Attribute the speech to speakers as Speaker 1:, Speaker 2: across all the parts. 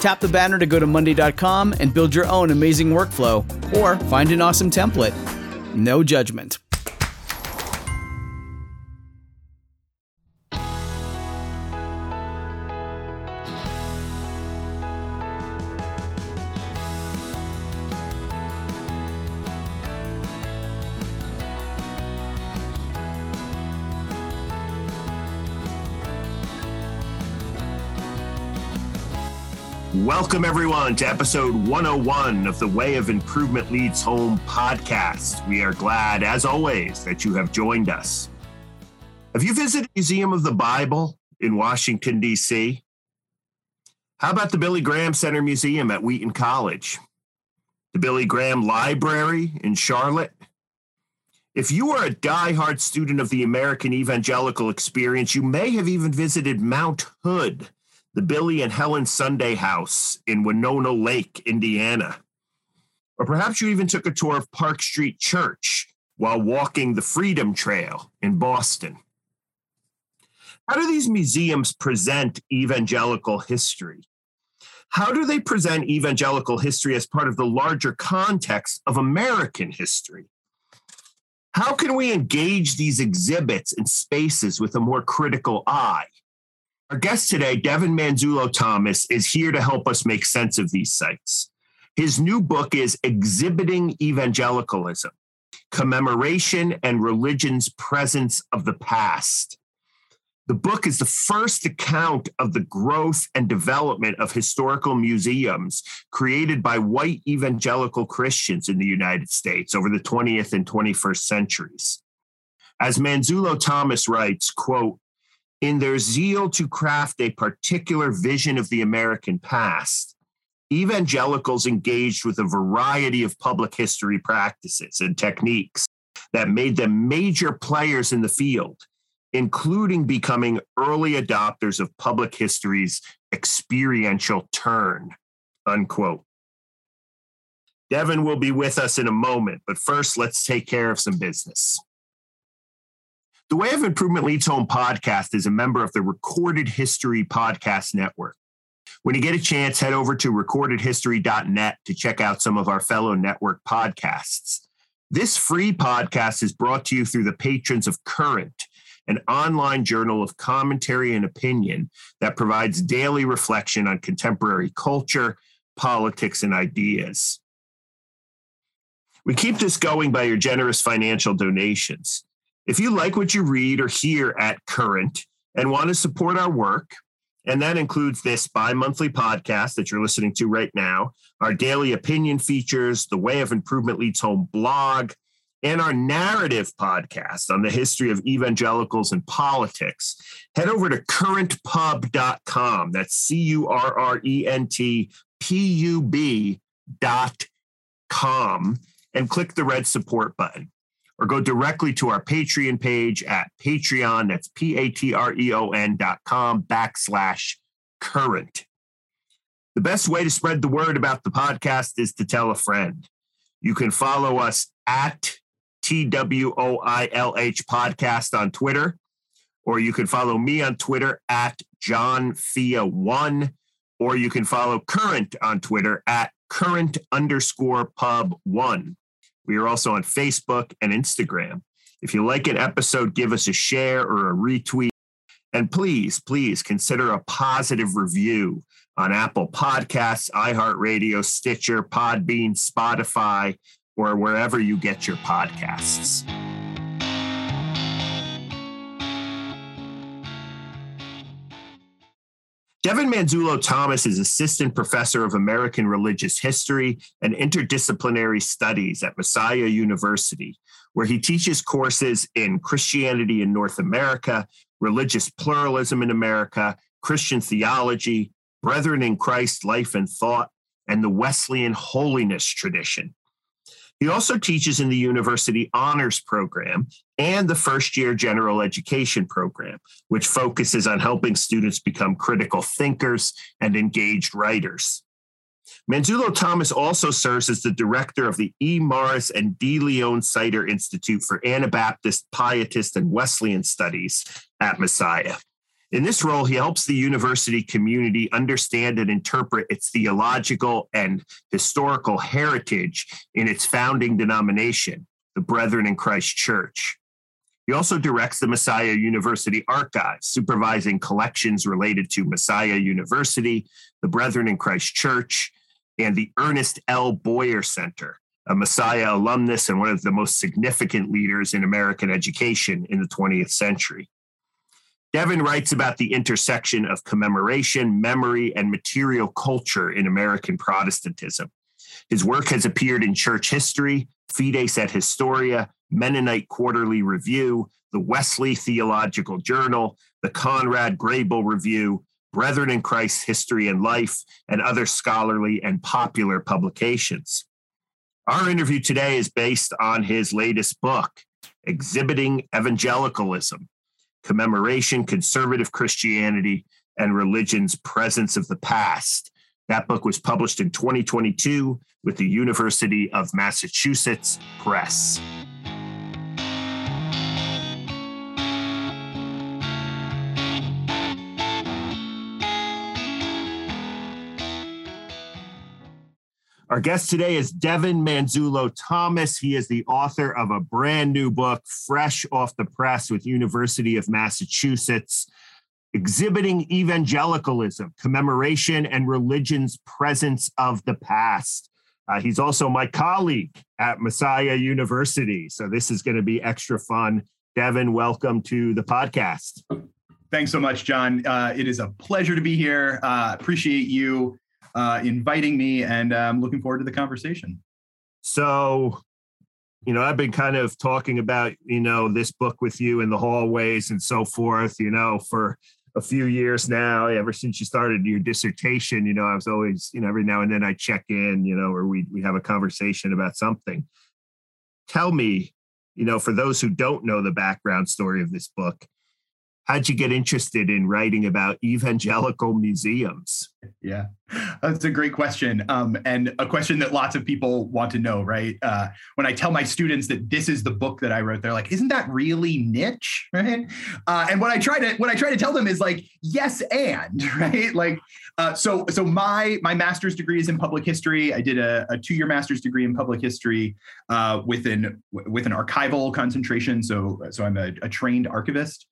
Speaker 1: Tap the banner to go to Monday.com and build your own amazing workflow or find an awesome template. No judgment.
Speaker 2: Welcome, everyone, to episode 101 of the Way of Improvement Leads Home podcast. We are glad, as always, that you have joined us. Have you visited Museum of the Bible in Washington, D.C.? How about the Billy Graham Center Museum at Wheaton College? The Billy Graham Library in Charlotte? If you are a die-hard student of the American evangelical experience, you may have even visited Mount Hood the Billy and Helen Sunday House in Winona Lake, Indiana. Or perhaps you even took a tour of Park Street Church while walking the Freedom Trail in Boston. How do these museums present evangelical history? How do they present evangelical history as part of the larger context of American history? How can we engage these exhibits and spaces with a more critical eye? Our guest today, Devin Manzullo Thomas, is here to help us make sense of these sites. His new book is Exhibiting Evangelicalism Commemoration and Religion's Presence of the Past. The book is the first account of the growth and development of historical museums created by white evangelical Christians in the United States over the 20th and 21st centuries. As Manzullo Thomas writes, quote, in their zeal to craft a particular vision of the American past, evangelicals engaged with a variety of public history practices and techniques that made them major players in the field, including becoming early adopters of public history's experiential turn. Unquote. Devin will be with us in a moment, but first, let's take care of some business. The Way of Improvement Leads Home podcast is a member of the Recorded History Podcast Network. When you get a chance, head over to recordedhistory.net to check out some of our fellow network podcasts. This free podcast is brought to you through the patrons of Current, an online journal of commentary and opinion that provides daily reflection on contemporary culture, politics, and ideas. We keep this going by your generous financial donations. If you like what you read or hear at Current and want to support our work, and that includes this bi monthly podcast that you're listening to right now, our daily opinion features, the Way of Improvement Leads Home blog, and our narrative podcast on the history of evangelicals and politics, head over to currentpub.com. That's C U R R E N T P U B dot com and click the red support button or go directly to our Patreon page at Patreon. That's P A T R E O N dot com backslash current. The best way to spread the word about the podcast is to tell a friend. You can follow us at TWOILH podcast on Twitter, or you can follow me on Twitter at John Fea1, or you can follow Current on Twitter at current underscore pub one. We are also on Facebook and Instagram. If you like an episode, give us a share or a retweet. And please, please consider a positive review on Apple Podcasts, iHeartRadio, Stitcher, Podbean, Spotify, or wherever you get your podcasts. Devin Manzullo Thomas is Assistant Professor of American Religious History and Interdisciplinary Studies at Messiah University, where he teaches courses in Christianity in North America, religious pluralism in America, Christian theology, Brethren in Christ life and thought, and the Wesleyan holiness tradition. He also teaches in the university honors program and the first year general education program, which focuses on helping students become critical thinkers and engaged writers. Manzullo Thomas also serves as the director of the E. Morris and D. Leon Sider Institute for Anabaptist, Pietist, and Wesleyan Studies at Messiah. In this role, he helps the university community understand and interpret its theological and historical heritage in its founding denomination, the Brethren in Christ Church. He also directs the Messiah University Archives, supervising collections related to Messiah University, the Brethren in Christ Church, and the Ernest L. Boyer Center, a Messiah alumnus and one of the most significant leaders in American education in the 20th century. Devin writes about the intersection of commemoration, memory, and material culture in American Protestantism. His work has appeared in Church History, Fides et Historia, Mennonite Quarterly Review, the Wesley Theological Journal, the Conrad Grebel Review, Brethren in Christ History and Life, and other scholarly and popular publications. Our interview today is based on his latest book, Exhibiting Evangelicalism Commemoration, Conservative Christianity, and Religion's Presence of the Past. That book was published in 2022 with the University of Massachusetts Press. Our guest today is Devin Manzullo Thomas. He is the author of a brand new book, fresh off the press with University of Massachusetts, exhibiting evangelicalism, commemoration, and religion's presence of the past. Uh, he's also my colleague at Messiah University. So this is going to be extra fun. Devin, welcome to the podcast.
Speaker 3: Thanks so much, John. Uh, it is a pleasure to be here. Uh, appreciate you uh, inviting me, and I'm um, looking forward to the conversation.
Speaker 2: So, you know, I've been kind of talking about, you know, this book with you in the hallways and so forth, you know, for a few years now, ever since you started your dissertation, you know, I was always, you know, every now and then I check in, you know, or we we have a conversation about something. Tell me, you know, for those who don't know the background story of this book, how'd you get interested in writing about evangelical museums?
Speaker 3: Yeah, that's a great question. Um, and a question that lots of people want to know, right? Uh, when I tell my students that this is the book that I wrote, they're like, isn't that really niche? Right. Uh, and what I try to what I try to tell them is like, yes, and right. Like, uh, so so my my master's degree is in public history. I did a, a two-year master's degree in public history uh, with an with an archival concentration. So so I'm a, a trained archivist.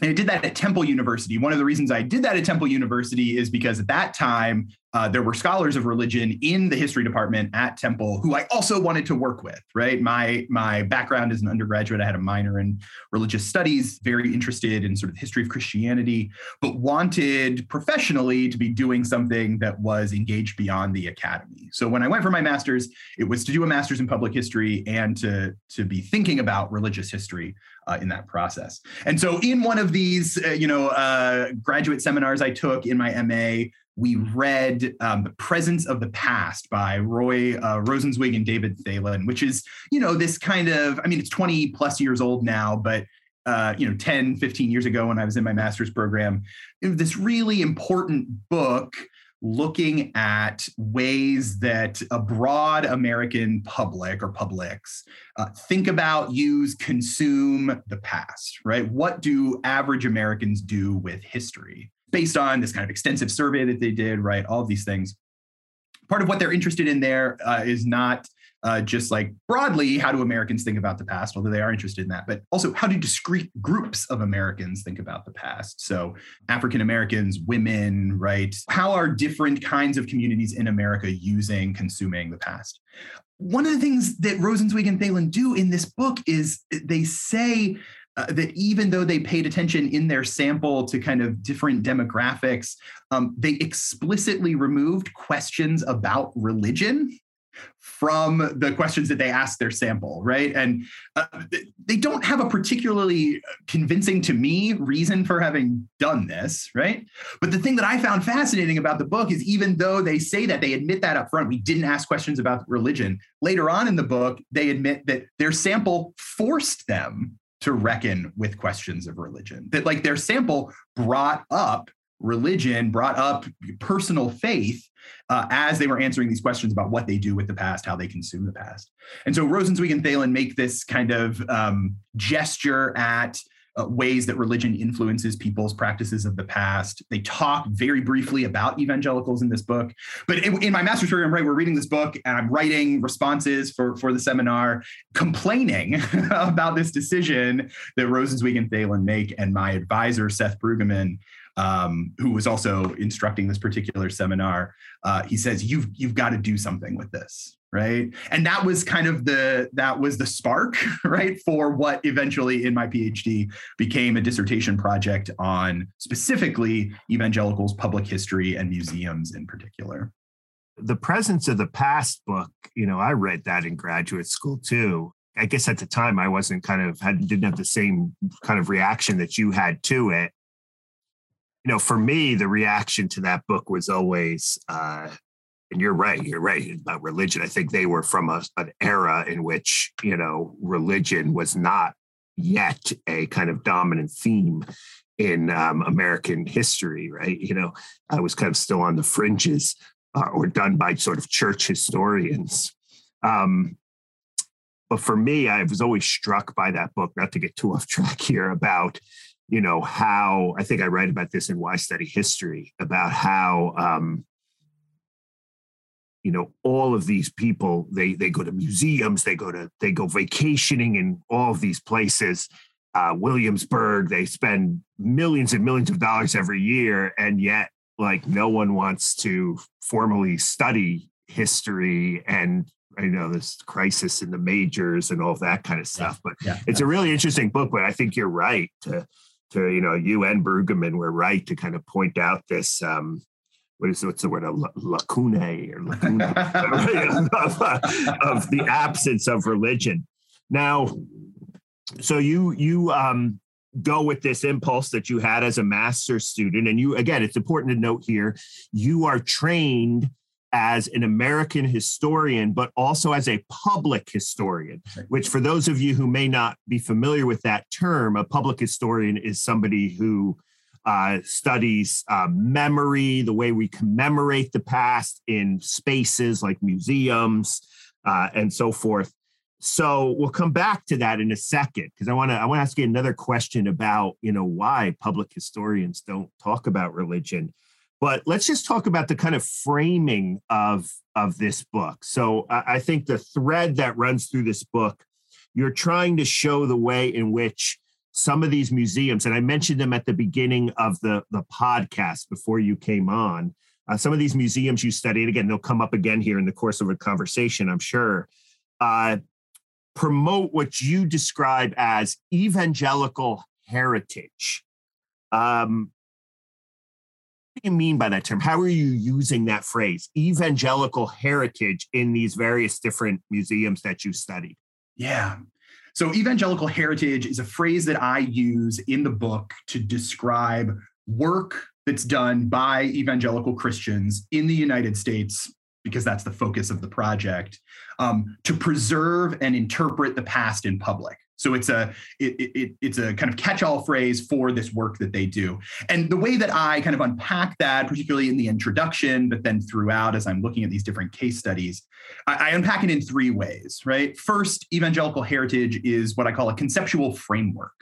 Speaker 3: And I did that at Temple University. One of the reasons I did that at Temple University is because at that time, uh, there were scholars of religion in the history department at Temple who I also wanted to work with, right? My, my background as an undergraduate, I had a minor in religious studies, very interested in sort of the history of Christianity, but wanted professionally to be doing something that was engaged beyond the academy. So when I went for my master's, it was to do a master's in public history and to, to be thinking about religious history uh, in that process. And so in one of these, uh, you know, uh, graduate seminars I took in my MA, we read um, The Presence of the Past by Roy uh, Rosenzweig and David Thelen, which is, you know, this kind of, I mean, it's 20 plus years old now, but, uh, you know, 10, 15 years ago when I was in my master's program, this really important book looking at ways that a broad American public or publics uh, think about, use, consume the past, right? What do average Americans do with history? Based on this kind of extensive survey that they did, right? All of these things. Part of what they're interested in there uh, is not uh, just like broadly, how do Americans think about the past, although they are interested in that, but also how do discrete groups of Americans think about the past? So, African Americans, women, right? How are different kinds of communities in America using, consuming the past? One of the things that Rosenzweig and Thelen do in this book is they say uh, that even though they paid attention in their sample to kind of different demographics, um, they explicitly removed questions about religion from the questions that they asked their sample, right? And uh, they don't have a particularly convincing to me reason for having done this, right? But the thing that I found fascinating about the book is even though they say that, they admit that up front, we didn't ask questions about religion. Later on in the book, they admit that their sample forced them to reckon with questions of religion, that like their sample brought up religion, brought up personal faith uh, as they were answering these questions about what they do with the past, how they consume the past. And so Rosenzweig and Thelen make this kind of um, gesture at uh, ways that religion influences people's practices of the past. They talk very briefly about evangelicals in this book. But in, in, my master's program, right, we're reading this book and I'm writing responses for, for the seminar, complaining about this decision that Rosenzweig and Thelen make. And my advisor, Seth Bruggeman, um, who was also instructing this particular seminar, uh, he says, "You've you've got to do something with this." right? And that was kind of the that was the spark right for what eventually in my phd became a dissertation project on specifically evangelicals public history and museums in particular.
Speaker 2: The presence of the past book you know i read that in graduate school too. I guess at the time i wasn't kind of had didn't have the same kind of reaction that you had to it you know, for me, the reaction to that book was always, uh, and you're right, you're right about religion. I think they were from a, an era in which, you know, religion was not yet a kind of dominant theme in um, American history, right? You know, I was kind of still on the fringes uh, or done by sort of church historians. Um, but for me, I was always struck by that book, not to get too off track here, about you know how i think i write about this in why study history about how um you know all of these people they they go to museums they go to they go vacationing in all of these places. Uh, williamsburg they spend millions and millions of dollars every year and yet like no one wants to formally study history and you know this crisis in the majors and all of that kind of stuff but yeah, it's yeah. a really interesting book but i think you're right to to you know you and Bruggeman were right to kind of point out this um, what is what's the word a lacune or lacune of, of, the absence of religion. Now, so you you um, go with this impulse that you had as a master's student, and you again, it's important to note here you are trained as an American historian, but also as a public historian, which, for those of you who may not be familiar with that term, a public historian is somebody who uh, studies uh, memory, the way we commemorate the past in spaces like museums uh, and so forth. So we'll come back to that in a second because I want to I want to ask you another question about you know why public historians don't talk about religion. But let's just talk about the kind of framing of, of this book. So I, I think the thread that runs through this book, you're trying to show the way in which some of these museums, and I mentioned them at the beginning of the, the podcast before you came on. Uh, some of these museums you studied, again, they'll come up again here in the course of a conversation, I'm sure, uh, promote what you describe as evangelical heritage. Um, do you mean by that term? How are you using that phrase, evangelical heritage, in these various different museums that you studied?
Speaker 3: Yeah. So, evangelical heritage is a phrase that I use in the book to describe work that's done by evangelical Christians in the United States, because that's the focus of the project, um, to preserve and interpret the past in public. So it's a it, it, it's a kind of catch-all phrase for this work that they do. And the way that I kind of unpack that, particularly in the introduction, but then throughout as I'm looking at these different case studies, I, I unpack it in three ways. Right. First, evangelical heritage is what I call a conceptual framework.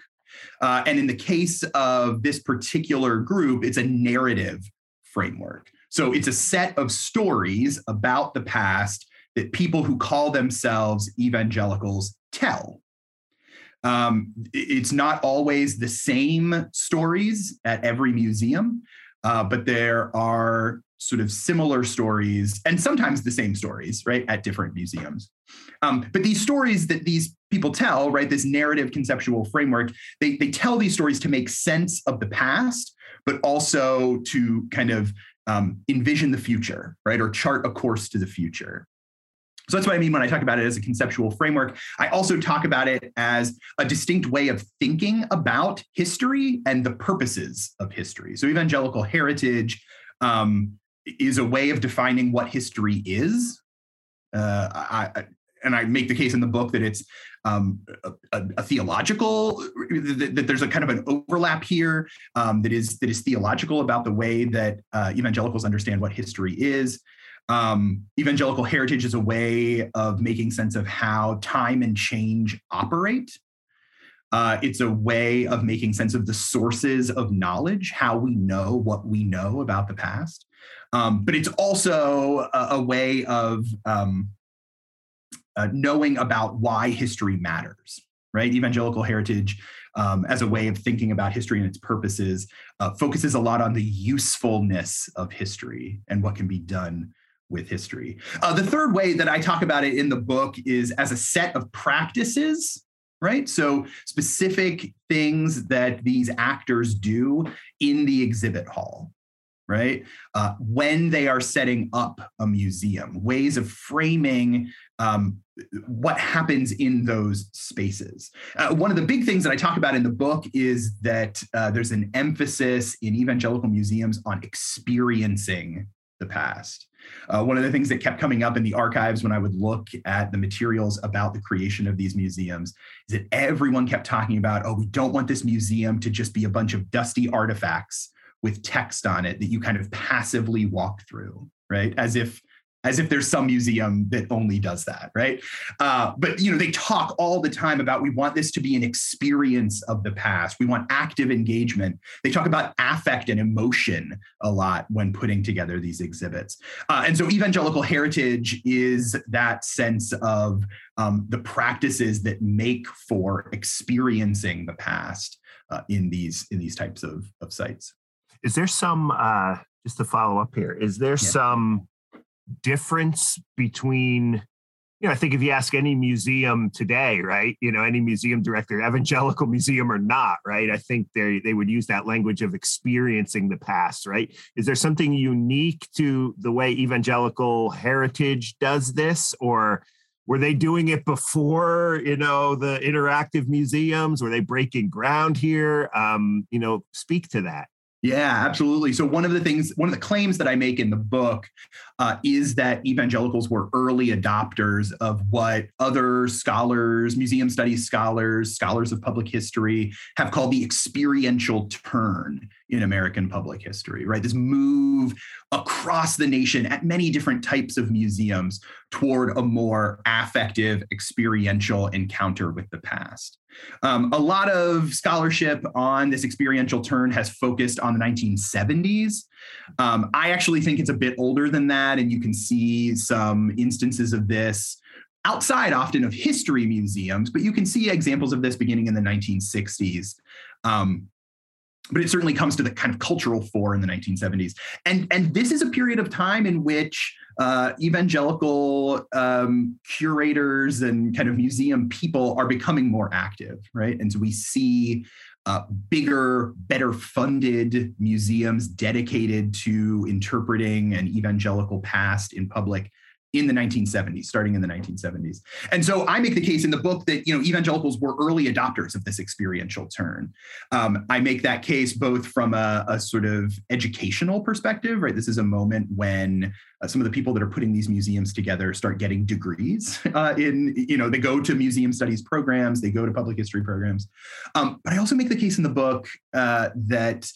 Speaker 3: Uh, and in the case of this particular group, it's a narrative framework. So it's a set of stories about the past that people who call themselves evangelicals tell. Um, it's not always the same stories at every museum, uh, but there are sort of similar stories and sometimes the same stories, right, at different museums. Um, but these stories that these people tell, right, this narrative conceptual framework, they, they tell these stories to make sense of the past, but also to kind of um, envision the future, right, or chart a course to the future. So that's what I mean when I talk about it as a conceptual framework. I also talk about it as a distinct way of thinking about history and the purposes of history. So evangelical heritage um, is a way of defining what history is. Uh, I, and I make the case in the book that it's um, a, a, theological that, that, there's a kind of an overlap here um, that is that is theological about the way that uh, evangelicals understand what history is. Um, evangelical heritage is a way of making sense of how time and change operate. Uh, it's a way of making sense of the sources of knowledge, how we know what we know about the past. Um, but it's also a, a way of um, uh, knowing about why history matters, right? Evangelical heritage, um, as a way of thinking about history and its purposes, uh, focuses a lot on the usefulness of history and what can be done with history. Uh, the third way that I talk about it in the book is as a set of practices, right? So specific things that these actors do in the exhibit hall. Right? Uh, when they are setting up a museum, ways of framing um, what happens in those spaces. Uh, one of the big things that I talk about in the book is that uh, there's an emphasis in evangelical museums on experiencing the past. Uh, one of the things that kept coming up in the archives when I would look at the materials about the creation of these museums is that everyone kept talking about, oh, we don't want this museum to just be a bunch of dusty artifacts with text on it that you kind of passively walk through, right? As if as if there's some museum that only does that, right? Uh, but you know, they talk all the time about we want this to be an experience of the past. We want active engagement. They talk about affect and emotion a lot when putting together these exhibits. Uh, and so, evangelical heritage is that sense of um, the practices that make for experiencing the past uh, in these in these types of, of sites.
Speaker 2: Is there some uh, just to follow up here? Is there yeah. some difference between you know, I think if you ask any museum today, right, you know, any museum director, evangelical museum or not, right, I think they they would use that language of experiencing the past, right? Is there something unique to the way evangelical heritage does this, or were they doing it before, you know, the interactive museums? Were they breaking ground here? Um, you know, speak to that.
Speaker 3: Yeah, absolutely. So one of the things, one of the claims that I make in the book uh, is that evangelicals were early adopters of what other scholars, museum studies scholars, scholars of public history have called the experiential turn in American public history, right? This move across the nation at many different types of museums toward a more affective, experiential encounter with the past. Um, a lot of scholarship on this experiential turn has focused on the 1970s. Um, I actually think it's a bit older than that, and you can see some instances of this outside often of history museums, but you can see examples of this beginning in the 1960s. Um, but it certainly comes to the kind of cultural fore in the 1970s. And, and this is a period of time in which uh, evangelical um, curators and kind of museum people are becoming more active, right? And so we see uh, bigger, better funded museums dedicated to interpreting an evangelical past in public in the 1970s, starting in the 1970s. And so I make the case in the book that you know evangelicals were early adopters of this experiential turn. Um, I make that case both from a, a, sort of educational perspective, right? This is a moment when uh, some of the people that are putting these museums together start getting degrees uh, in, you know, they go to museum studies programs, they go to public history programs. Um, but I also make the case in the book uh, that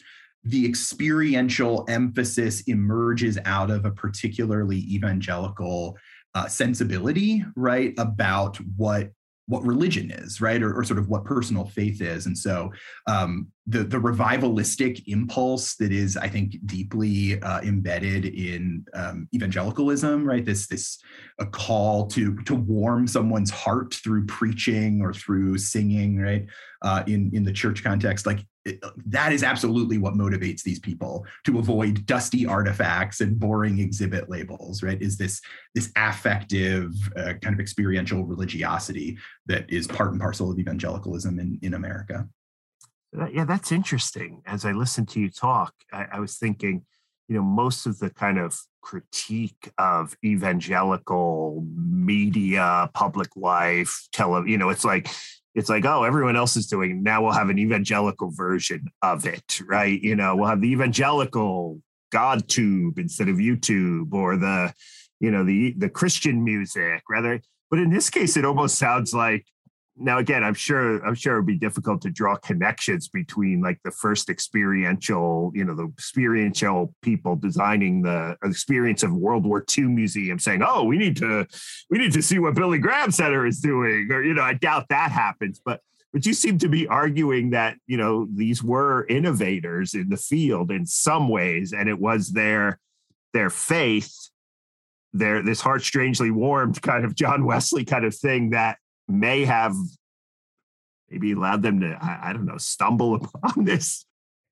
Speaker 3: the experiential emphasis emerges out of a particularly evangelical uh, sensibility, right, about what what religion is, right, or, or, sort of what personal faith is. And so um, the the revivalistic impulse that is, I think, deeply uh, embedded in um, evangelicalism, right? This this a call to to warm someone's heart through preaching or through singing, right? Uh, in in the church context, like that is absolutely what motivates these people to avoid dusty artifacts and boring exhibit labels right? Is this this affective uh, kind of experiential religiosity that is part and parcel of evangelicalism in, in america.
Speaker 2: Yeah that's interesting. As i listened to you talk I, I was thinking you know most of the kind of critique of evangelical media public life tele you know it's like it's like, oh, everyone else is doing. Now we'll have an evangelical version of it, right? You know, we'll have the evangelical GodTube instead of YouTube or the, you know, the the Christian music rather. But in this case, it almost sounds like now again i'm sure i'm sure it'd be difficult to draw connections between like the first experiential you know the experiential people designing the experience of world war ii museum saying oh we need to we need to see what billy graham center is doing or you know i doubt that happens but but you seem to be arguing that you know these were innovators in the field in some ways and it was their their faith their this heart strangely warmed kind of john wesley kind of thing that may have maybe allowed them to I, I don't know stumble upon this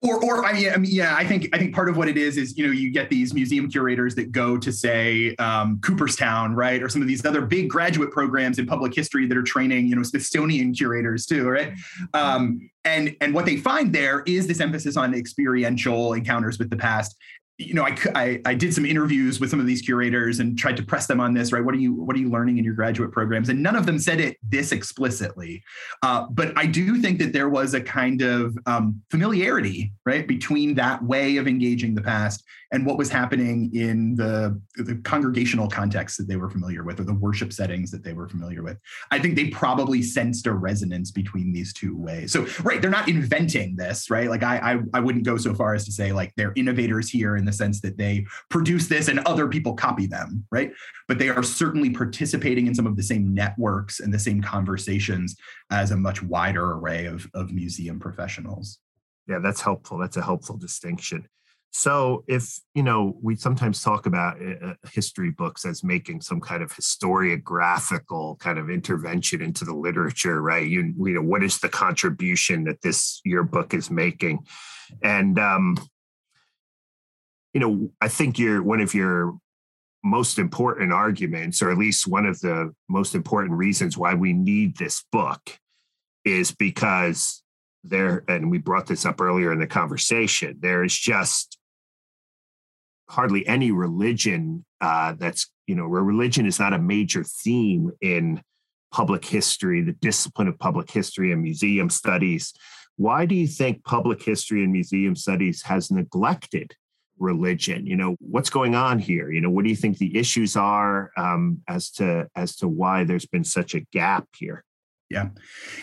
Speaker 3: or, or I mean, yeah, I think I think part of what it is is you know you get these museum curators that go to say um, Cooperstown, right, or some of these other big graduate programs in public history that are training you know Smithsonian curators too, right? Um, and and what they find there is this emphasis on experiential encounters with the past, you know, I, I, I did some interviews with some of these curators and tried to press them on this, right? What are you what are you learning in your graduate programs? And none of them said it this explicitly, uh, but I do think that there was a kind of um, familiarity, right, between that way of engaging the past and what was happening in the the congregational context that they were familiar with or the worship settings that they were familiar with. I think they probably sensed a resonance between these two ways. So, right, they're not inventing this, right? Like I I, I wouldn't go so far as to say like they're innovators here in the sense that they produce this and other people copy them, right? But they are certainly participating in some of the same networks and the same conversations as a much wider array of, of museum professionals.
Speaker 2: Yeah, that's helpful. That's a helpful distinction. So, if you know, we sometimes talk about uh, history books as making some kind of historiographical kind of intervention into the literature, right? You, you know, what is the contribution that this your book is making? And um, you know, I think you're one of your most important arguments, or at least one of the most important reasons why we need this book, is because there, and we brought this up earlier in the conversation, there is just hardly any religion uh, that's, you know, where religion is not a major theme in public history, the discipline of public history and museum studies. Why do you think public history and museum studies has neglected religion? You know what's going on here? You know what do you think the issues are um, as to as to why there's been such a gap here
Speaker 3: yeah.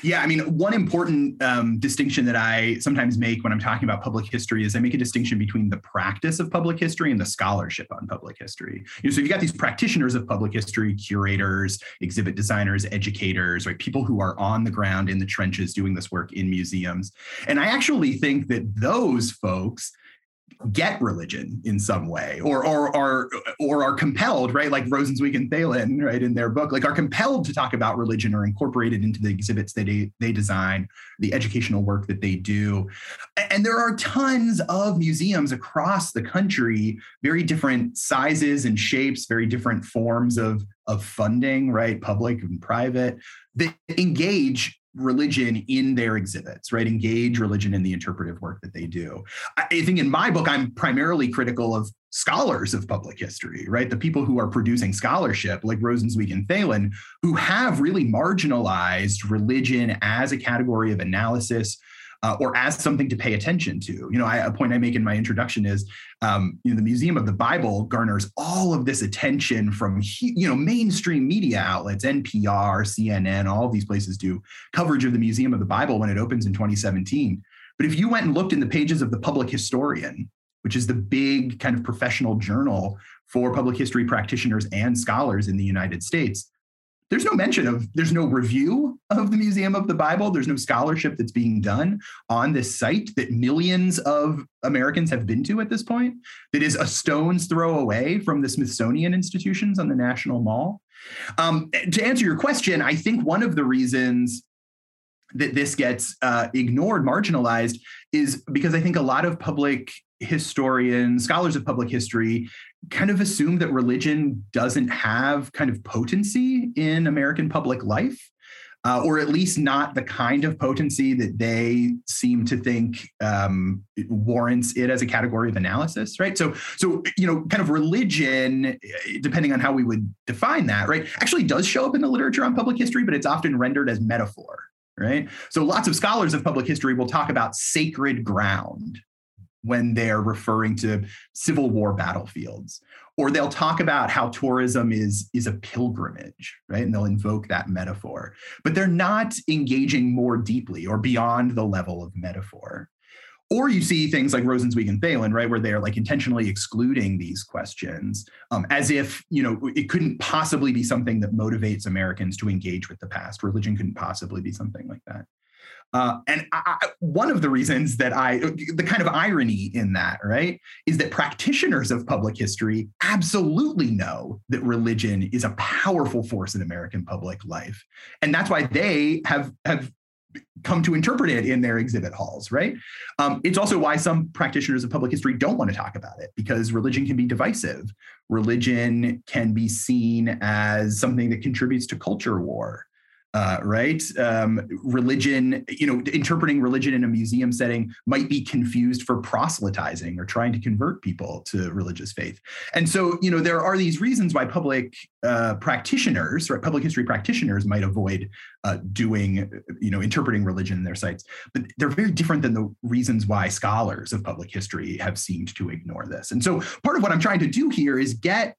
Speaker 3: Yeah i mean one important um, distinction that i sometimes make when i'm talking about public history is i make a distinction between the practice of public history and the scholarship on public history. You know, so you've got these practitioners of public history curators exhibit designers educators right? People who are on the ground in the trenches doing this work in museums. And i actually think that those folks get religion in some way or or are or are compelled right? Like rosenzweig and thelen right in their book like are compelled to talk about religion or incorporate it into the exhibits that they, they design the educational work that they do. And there are tons of museums across the country very different sizes and shapes very different forms of of funding right? Public and private that engage religion in their exhibits, right? Engage religion in the interpretive work that they do. I think in my book, I'm primarily critical of scholars of public history, right? The people who are producing scholarship, like Rosenzweig and Thelen, who have really marginalized religion as a category of analysis uh, or as something to pay attention to. You know, I, a point I make in my introduction is, um, you know, the Museum of the Bible garners all of this attention from, you know, mainstream media outlets, NPR, CNN, all these places do coverage of the Museum of the Bible when it opens in 2017. But if you went and looked in the pages of the Public Historian, which is the big kind of professional journal for public history practitioners and scholars in the United States, there's no mention of, there's no review of the Museum of the Bible. There's no scholarship that's being done on this site that millions of Americans have been to at this point, that is a stone's throw away from the Smithsonian institutions on the National Mall. Um, to answer your question, I think one of the reasons that this gets uh, ignored, marginalized, is because I think a lot of public historians, scholars of public history, kind of assume that religion doesn't have kind of potency in American public life. Uh, or at least not the kind of potency that they seem to think um, warrants it as a category of analysis, right? So, so you know, kind of religion, depending on how we would define that, right, actually does show up in the literature on public history, but it's often rendered as metaphor, right? So lots of scholars of public history will talk about sacred ground when they're referring to Civil War battlefields. Or they'll talk about how tourism is, is a pilgrimage, right? And they'll invoke that metaphor. But they're not engaging more deeply or beyond the level of metaphor. Or you see things like Rosenzweig and Thelen, right, where they're like intentionally excluding these questions, um, as if you know it couldn't possibly be something that motivates Americans to engage with the past. Religion couldn't possibly be something like that. Uh, and I, one of the reasons that I, the kind of irony in that, right, is that practitioners of public history absolutely know that religion is a powerful force in American public life, and that's why they have have come to interpret it in their exhibit halls, right? Um, it's also why some practitioners of public history don't want to talk about it because religion can be divisive. Religion can be seen as something that contributes to culture war uh, right? Um, religion, you know, interpreting religion in a museum setting might be confused for proselytizing or trying to convert people to religious faith. And so, you know, there are these reasons why public uh, practitioners, right, public history practitioners might avoid uh, doing, you know, interpreting religion in their sites. But they're very different than the reasons why scholars of public history have seemed to ignore this. And so, part of what I'm trying to do here is get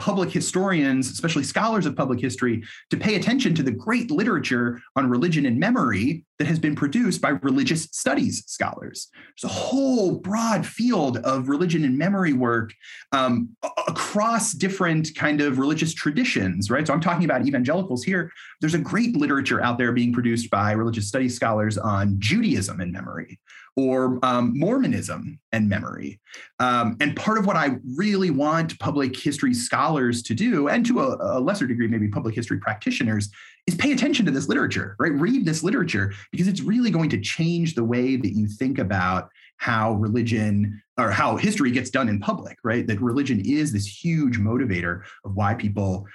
Speaker 3: public historians, especially scholars of public history, to pay attention to the great literature on religion and memory that has been produced by religious studies scholars. There's a whole broad field of religion and memory work um, across different kind of religious traditions, right? So I'm talking about evangelicals here. There's a great literature out there being produced by religious studies scholars on Judaism and memory or um, Mormonism and memory. Um, and part of what I really want public history scholars to do, and to a, a, lesser degree, maybe public history practitioners, is pay attention to this literature, right? Read this literature because it's really going to change the way that you think about how religion or how history gets done in public, right? That religion is this huge motivator of why people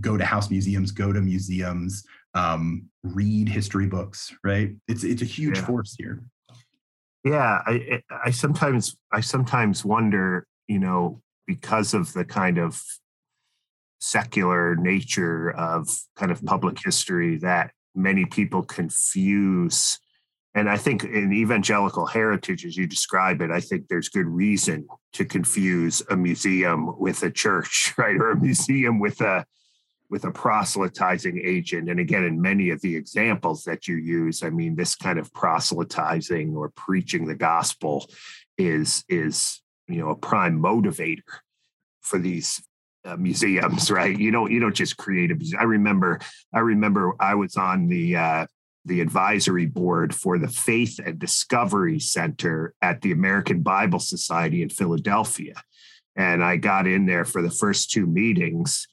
Speaker 3: go to house museums, go to museums, um, read history books, right? It's it's a huge yeah. force here.
Speaker 2: Yeah, I I sometimes I sometimes wonder, you know, because of the kind of secular nature of kind of mm-hmm. public history that many people confuse and I think in evangelical heritage, as you describe it, I think there's good reason to confuse a museum with a church, right? Or a museum with a with a proselytizing agent. And again, in many of the examples that you use, I mean, this kind of proselytizing or preaching the gospel is is you know a prime motivator for these uh, museums, right? You don't you don't just create a museum. I remember I remember I was on the uh, the advisory board for the Faith and Discovery Center at the American Bible Society in Philadelphia. And I got in there for the first two meetings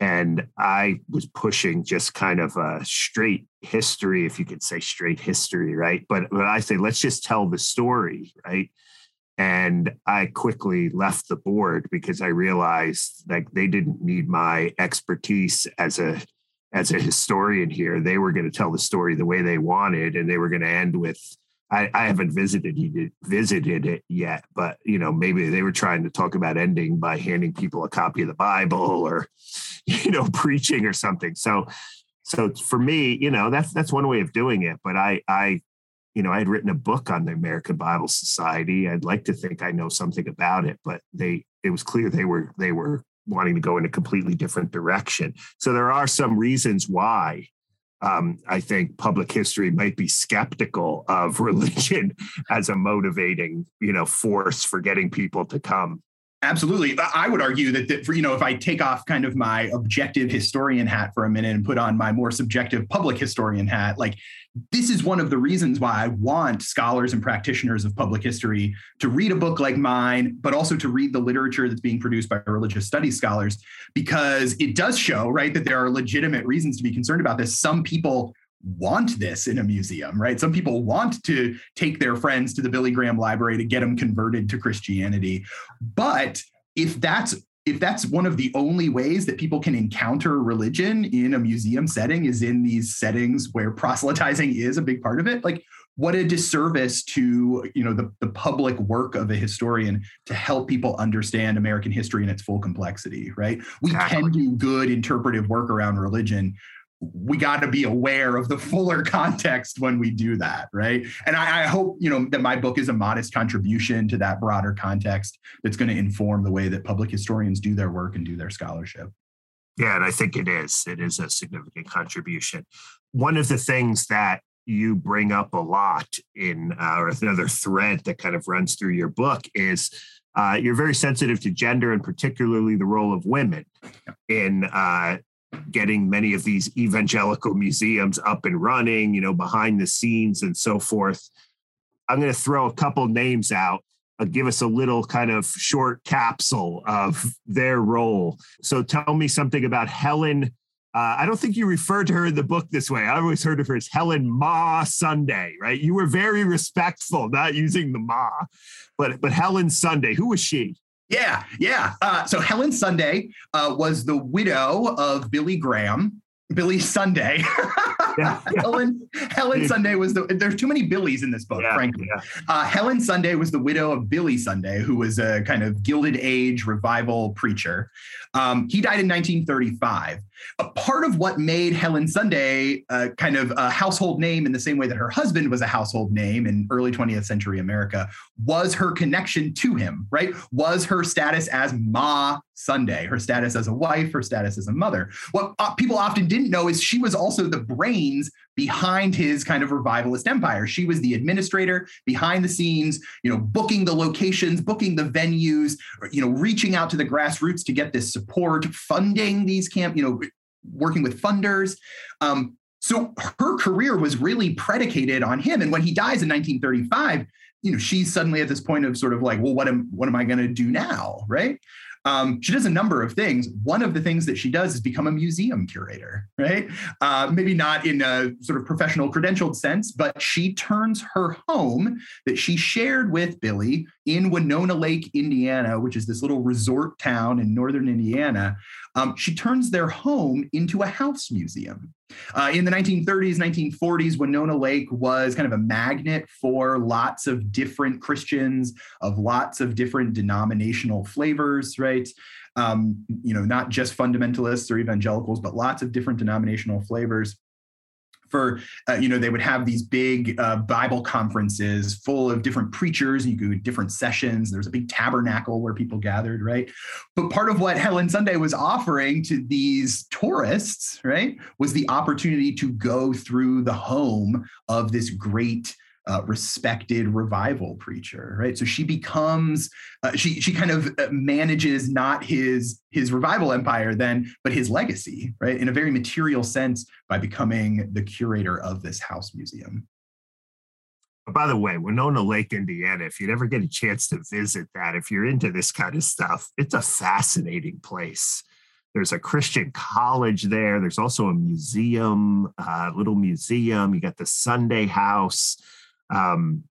Speaker 2: and I was pushing just kind of a straight history, if you could say straight history, right? But but I say let's just tell the story, right? And I quickly left the board because I realized like they didn't need my expertise as a as a historian here. They were going to tell the story the way they wanted, and they were going to end with I, I haven't visited it, visited it yet, but you know maybe they were trying to talk about ending by handing people a copy of the Bible or you know preaching or something. So so for me, you know that's that's one way of doing it. But I I you know I had written a book on the American Bible Society. I'd like to think I know something about it, but they it was clear they were they were wanting to go in a completely different direction. So there are some reasons why um, I think public history might be skeptical of religion as a motivating, you know, force for getting people to come
Speaker 3: Absolutely. I would argue that, that for, you know, if I take off kind of my objective historian hat for a minute and put on my more subjective public historian hat, like this is one of the reasons why I want scholars and practitioners of public history to read a book like mine, but also to read the literature that's being produced by religious studies scholars, because it does show, right, that there are legitimate reasons to be concerned about this. Some people want this in a museum, right? Some people want to take their friends to the Billy Graham Library to get them converted to Christianity. But if that's if that's one of the only ways that people can encounter religion in a museum setting is in these settings where proselytizing is a big part of it, like what a disservice to you know the, the public work of a historian to help people understand American history in its full complexity, right? We can do good interpretive work around religion, we got to be aware of the fuller context when we do that right? And I, I, hope you know that my book is a modest contribution to that broader context that's going to inform the way that public historians do their work and do their scholarship.
Speaker 2: Yeah and i think it is. It is a significant contribution. One of the things that you bring up a lot in uh, or another thread that kind of runs through your book is uh, you're very sensitive to gender and particularly the role of women in uh, getting many of these evangelical museums up and running, you know, behind the scenes and so forth. I'm going to throw a couple names out. Uh, give us a little kind of short capsule of their role. So tell me something about Helen. Uh, I don't think you referred to her in the book this way. I always heard of her as Helen Ma Sunday, right? You were very respectful, not using the Ma, but but Helen Sunday. Who was she?
Speaker 3: Yeah, yeah. Uh, so Helen Sunday uh, was the widow of Billy Graham, Billy Sunday. yeah. Helen Helen Sunday was the. There's too many Billies in this book, yeah, frankly. Uh, Helen Sunday was the widow of Billy Sunday, who was a kind of Gilded Age revival preacher. Um, he died in 1935. A part of what made Helen Sunday kind of a household name in the same way that her husband was a household name in early 20th century America was her connection to him, right? Was her status as Ma Sunday, her status as a wife, her status as a mother. What uh, people often didn't know is she was also the brains behind his kind of revivalist empire. She was the administrator behind the scenes, you know, booking the locations, booking the venues, you know, reaching out to the grassroots to get this support, funding these camp, you know, working with funders. Um, so her career was really predicated on him. And when he dies in 1935, you know, she's suddenly at this point of sort of like, well, what am what am I going to do now, right? Um, she does a number of things. One of the things that she does is become a museum curator, right? Uh, maybe not in a sort of professional credentialed sense, but she turns her home that she shared with Billy in Winona Lake, Indiana, which is this little resort town in northern Indiana. Um, she turns their home into a house museum. Uh, in the 1930s, 1940s, Winona Lake was kind of a magnet for lots of different Christians of lots of different denominational flavors, right? Um, you know, not just fundamentalists or evangelicals, but lots of different denominational flavors for uh, you know they would have these big uh, bible conferences full of different preachers. You could to different sessions. There's a big tabernacle where people gathered right? But part of what helen sunday was offering to these tourists right was the opportunity to go through the home of this great uh, respected revival preacher, right? So she becomes uh, she she kind of uh, manages not his his revival empire then, but his legacy, right? In a very material sense by becoming the curator of this house museum.
Speaker 2: By the way, Winona Lake, Indiana, if you'd ever get a chance to visit that, if you're into this kind of stuff, it's a fascinating place. There's a Christian college there. There's also a museum, a uh, little museum. You got the Sunday house um,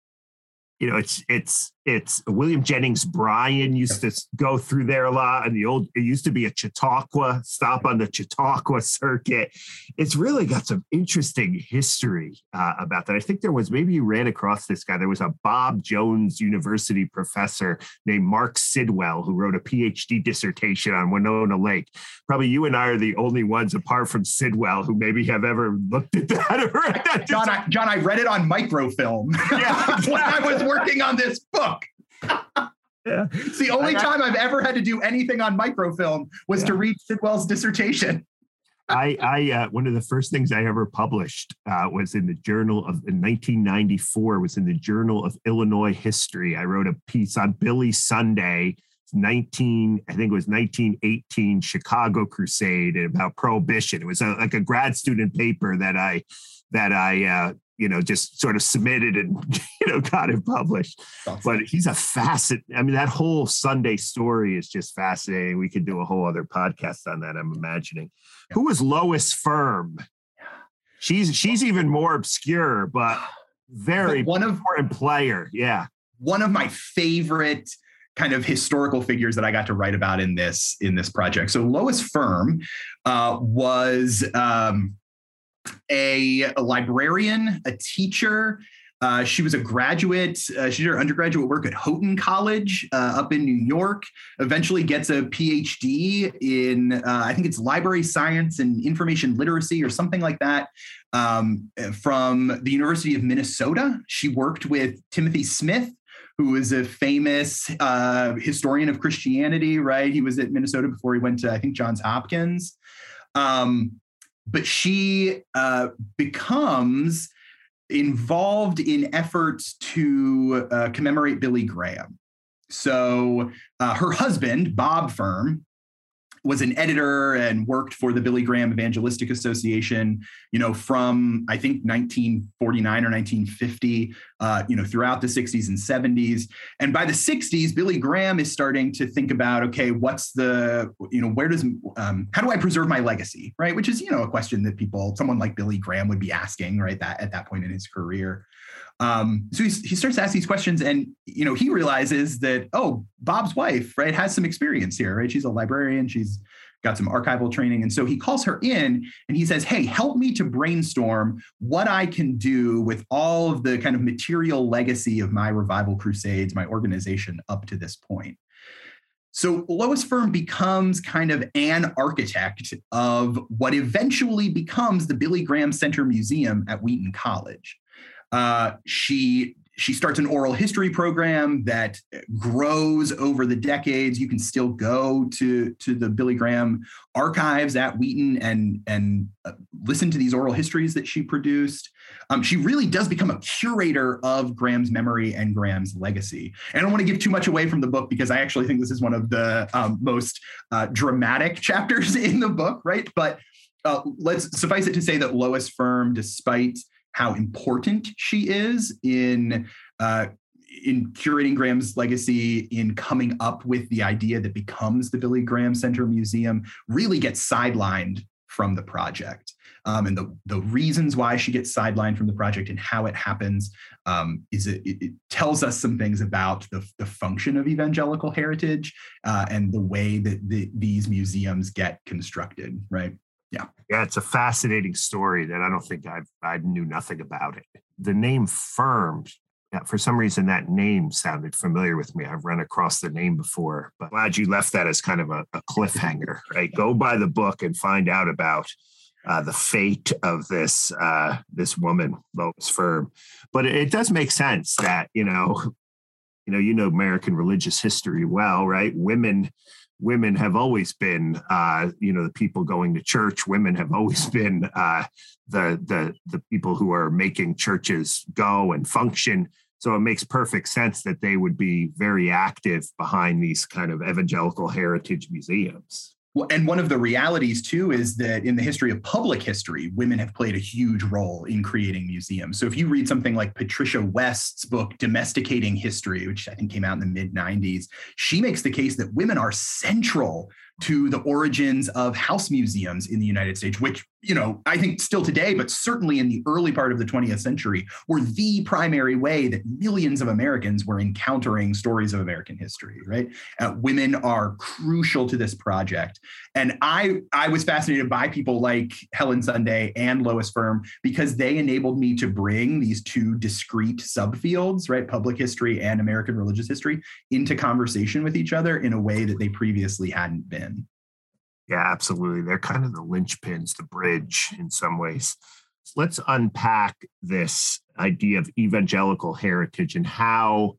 Speaker 2: you know, it's it's it's William Jennings Bryan used to go through there a lot, and the old it used to be a Chautauqua stop on the Chautauqua circuit. It's really got some interesting history uh, about that. I think there was maybe you ran across this guy. There was a Bob Jones University professor named Mark Sidwell who wrote a PhD dissertation on Winona Lake. Probably you and I are the only ones, apart from Sidwell, who maybe have ever looked at that.
Speaker 3: that John, I, John, I read it on microfilm yeah, when I was working on this book. Yeah. It's the only time I've ever had to do anything on microfilm was yeah. to read Sidwell's dissertation.
Speaker 2: I, I uh, one of the first things I ever published uh, was in the Journal of in 1994 was in the Journal of Illinois History. I wrote a piece on Billy Sunday 19 i think it was 1918 chicago crusade about prohibition it was a, like a grad student paper that i that i uh, you know just sort of submitted and you know got it published. But he's a facet i mean that whole sunday story is just fascinating. We could do a whole other podcast on that i'm imagining. Yeah. who was lois ferm? She's she's even more obscure but very but one of important player yeah.
Speaker 3: one of my favorite kind of historical figures that I got to write about in this in this project. So Lois Ferm uh, was um, a, a, librarian, a teacher. Uh, she was a graduate. Uh, she did her undergraduate work at Houghton College uh, up in New York. Eventually, gets a PhD in uh, I think it's library science and information literacy or something like that um, from the University of Minnesota. She worked with Timothy Smith who is a famous uh, historian of Christianity, right? He was at Minnesota before he went to, I think, Johns Hopkins. Um, but she uh, becomes involved in efforts to uh, commemorate Billy Graham. So uh, her husband, Bob Ferm, was an editor and worked for the Billy Graham Evangelistic Association, you know, from I think 1949 or 1950, uh, you know, throughout the 60s and 70s. And by the 60s, Billy Graham is starting to think about, okay, what's the, you know, where does, um, how do I preserve my legacy, right? Which is, you know, a question that people, someone like Billy Graham would be asking, right, that at that point in his career. Um, so he, he starts to ask these questions, and you know he realizes that oh, Bob's wife, right, has some experience here, right? She's a librarian. She's got some archival training, and so he calls her in and he says, "Hey, help me to brainstorm what I can do with all of the kind of material legacy of my revival crusades, my organization up to this point." So Lois Ferm becomes kind of an architect of what eventually becomes the Billy Graham Center Museum at Wheaton College. Uh, she she starts an oral history program that grows over the decades. You can still go to to the Billy Graham archives at Wheaton and and uh, listen to these oral histories that she produced. Um, she really does become a curator of Graham's memory and Graham's legacy. And I don't want to give too much away from the book because I actually think this is one of the um, most uh, dramatic chapters in the book, right? But uh, let's suffice it to say that Lois Ferm, despite how important she is in uh, in curating Graham's legacy, in coming up with the idea that becomes the Billy Graham Center Museum, really gets sidelined from the project. Um, and the, the reasons why she gets sidelined from the project and how it happens um, is it, it, tells us some things about the, the function of evangelical heritage uh, and the way that the, these museums get constructed, right? Yeah.
Speaker 2: Yeah, it's a fascinating story that I don't think I've I knew nothing about it. The name Ferm, for some reason that name sounded familiar with me. I've run across the name before, but glad you left that as kind of a, a cliffhanger, right? Go buy the book and find out about uh, the fate of this uh, this woman, Lois Ferm. But it, it does make sense that you know, you know, you know American religious history well, right? Women women have always been uh, you know the people going to church. Women have always been uh, the the the people who are making churches go and function. So it makes perfect sense that they would be very active behind these kind of evangelical heritage museums
Speaker 3: and one of the realities too is that in the history of public history, women have played a huge role in creating museums. So if you read something like Patricia West's book, Domesticating History, which I think came out in the mid 90s, she makes the case that women are central to the origins of house museums in the United States, which, you know, I think still today, but certainly in the early part of the 20th century, were the primary way that millions of Americans were encountering stories of American history, right? Uh, women are crucial to this project. And I, I was fascinated by people like Helen Sunday and Lois Ferm because they enabled me to bring these two discrete subfields, right? Public history and American religious history into conversation with each other in a way that they previously hadn't been.
Speaker 2: Yeah, absolutely. They're kind of the linchpins, the bridge in some ways. let's unpack this idea of evangelical heritage and how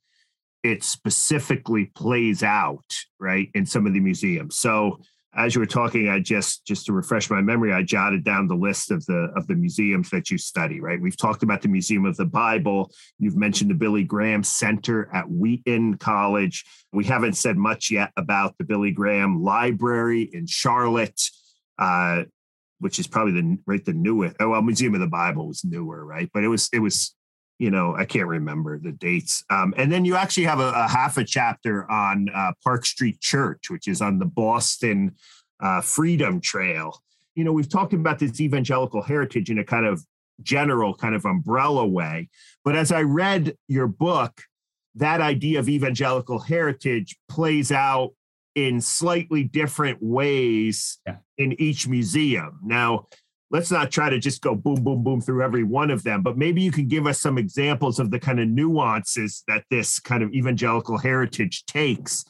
Speaker 2: it specifically plays out, right, in some of the museums. So, as you were talking, I just just to refresh my memory, I jotted down the list of the of the museums that you study. Right, we've talked about the Museum of the Bible. You've mentioned the Billy Graham Center at Wheaton College. We haven't said much yet about the Billy Graham Library in Charlotte, uh, which is probably the right the newest. Oh well, Museum of the Bible was newer, right? But it was it was you know, I can't remember the dates. Um, and then you actually have a, a half a chapter on uh, Park Street Church, which is on the Boston uh, Freedom Trail. You know, we've talked about this evangelical heritage in a kind of general, kind of umbrella way. But as I read your book, that idea of evangelical heritage plays out in slightly different ways yeah. in each museum. Now, let's not try to just go boom, boom, boom through every one of them, but maybe you can give us some examples of the kind of nuances that this kind of evangelical heritage takes.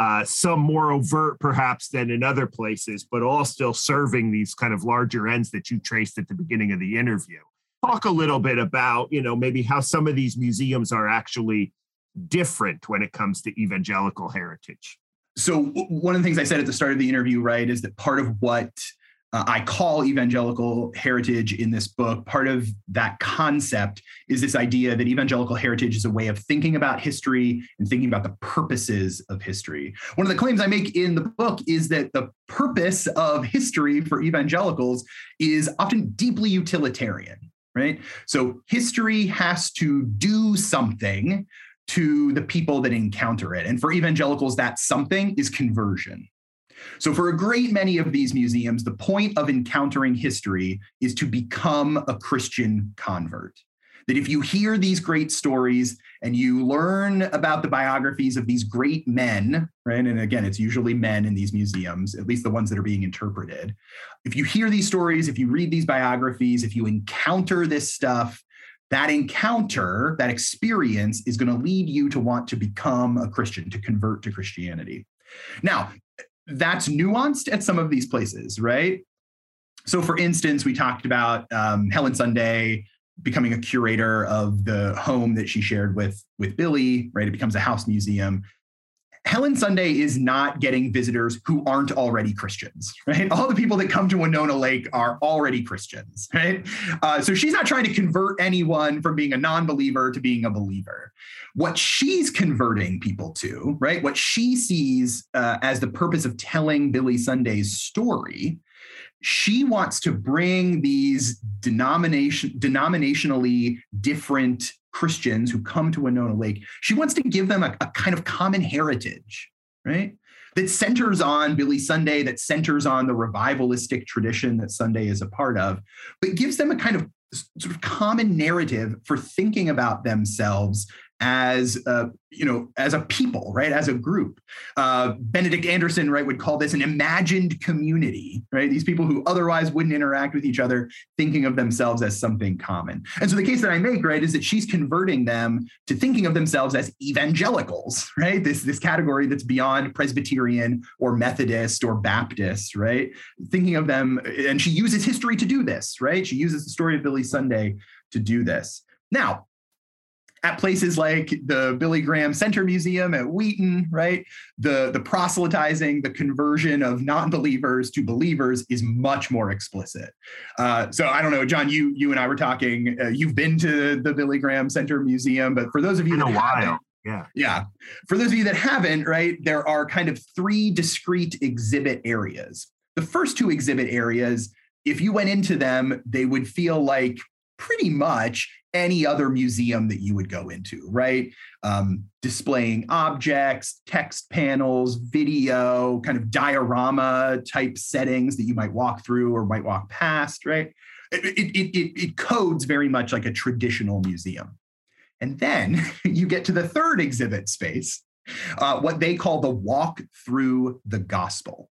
Speaker 2: Uh, some more overt, perhaps, than in other places, but all still serving these kind of larger ends that you traced at the beginning of the interview. Talk a little bit about, you know, maybe how some of these museums are actually different when it comes to evangelical heritage.
Speaker 3: So, one of the things I said at the start of the interview, right, is that part of what uh, I call evangelical heritage in this book. Part of that concept is this idea that evangelical heritage is a way of thinking about history and thinking about the purposes of history. One of the claims I make in the book is that the purpose of history for evangelicals is often deeply utilitarian, right? So history has to do something to the people that encounter it. And for evangelicals, that something is conversion. So, for a great many of these museums, the point of encountering history is to become a Christian convert. That if you hear these great stories and you learn about the biographies of these great men, right? And again, it's usually men in these museums, at least the ones that are being interpreted. If you hear these stories, if you read these biographies, if you encounter this stuff, that encounter, that experience is going to lead you to want to become a Christian, to convert to Christianity. Now, that's nuanced at some of these places, right? So, for instance, we talked about um, Helen Sunday becoming a curator of the home that she shared with with Billy, right? It becomes a house museum. Helen Sunday is not getting visitors who aren't already Christians, right? All the people that come to Winona Lake are already Christians, right? Uh, so she's not trying to convert anyone from being a non believer to being a believer. What she's converting people to, right? What she sees uh, as the purpose of telling Billy Sunday's story she wants to bring these denomination denominationally different Christians who come to Winona Lake, she wants to give them a, a kind of common heritage, right? That centers on Billy Sunday, that centers on the revivalistic tradition that Sunday is a part of, but gives them a kind of sort of common narrative for thinking about themselves as a, you know as a people right? As a group. Uh, benedict anderson right would call this an imagined community right? These people who otherwise wouldn't interact with each other thinking of themselves as something common. And so the case that i make right is that she's converting them to thinking of themselves as evangelicals right? This this category that's beyond presbyterian or methodist or baptist right? Thinking of them and she uses history to do this right? She uses the story of billy sunday to do this. Now at places like the Billy Graham Center Museum at Wheaton, right? The, the proselytizing, the conversion of non-believers to believers is much more explicit. Uh, so I don't know, John, you you and I were talking. Uh, you've been to the Billy Graham Center Museum, but for those of you
Speaker 2: that
Speaker 3: haven't, yeah. Yeah. For those of you that haven't, right, there are kind of three discrete exhibit areas. The first two exhibit areas, if you went into them, they would feel like pretty much any other museum that you would go into, right? Um, displaying objects, text panels, video, kind of diorama type settings that you might walk through or might walk past, right? It, it, it, it codes very much like a traditional museum. And then you get to the third exhibit space, uh, what they call the walk through the gospel.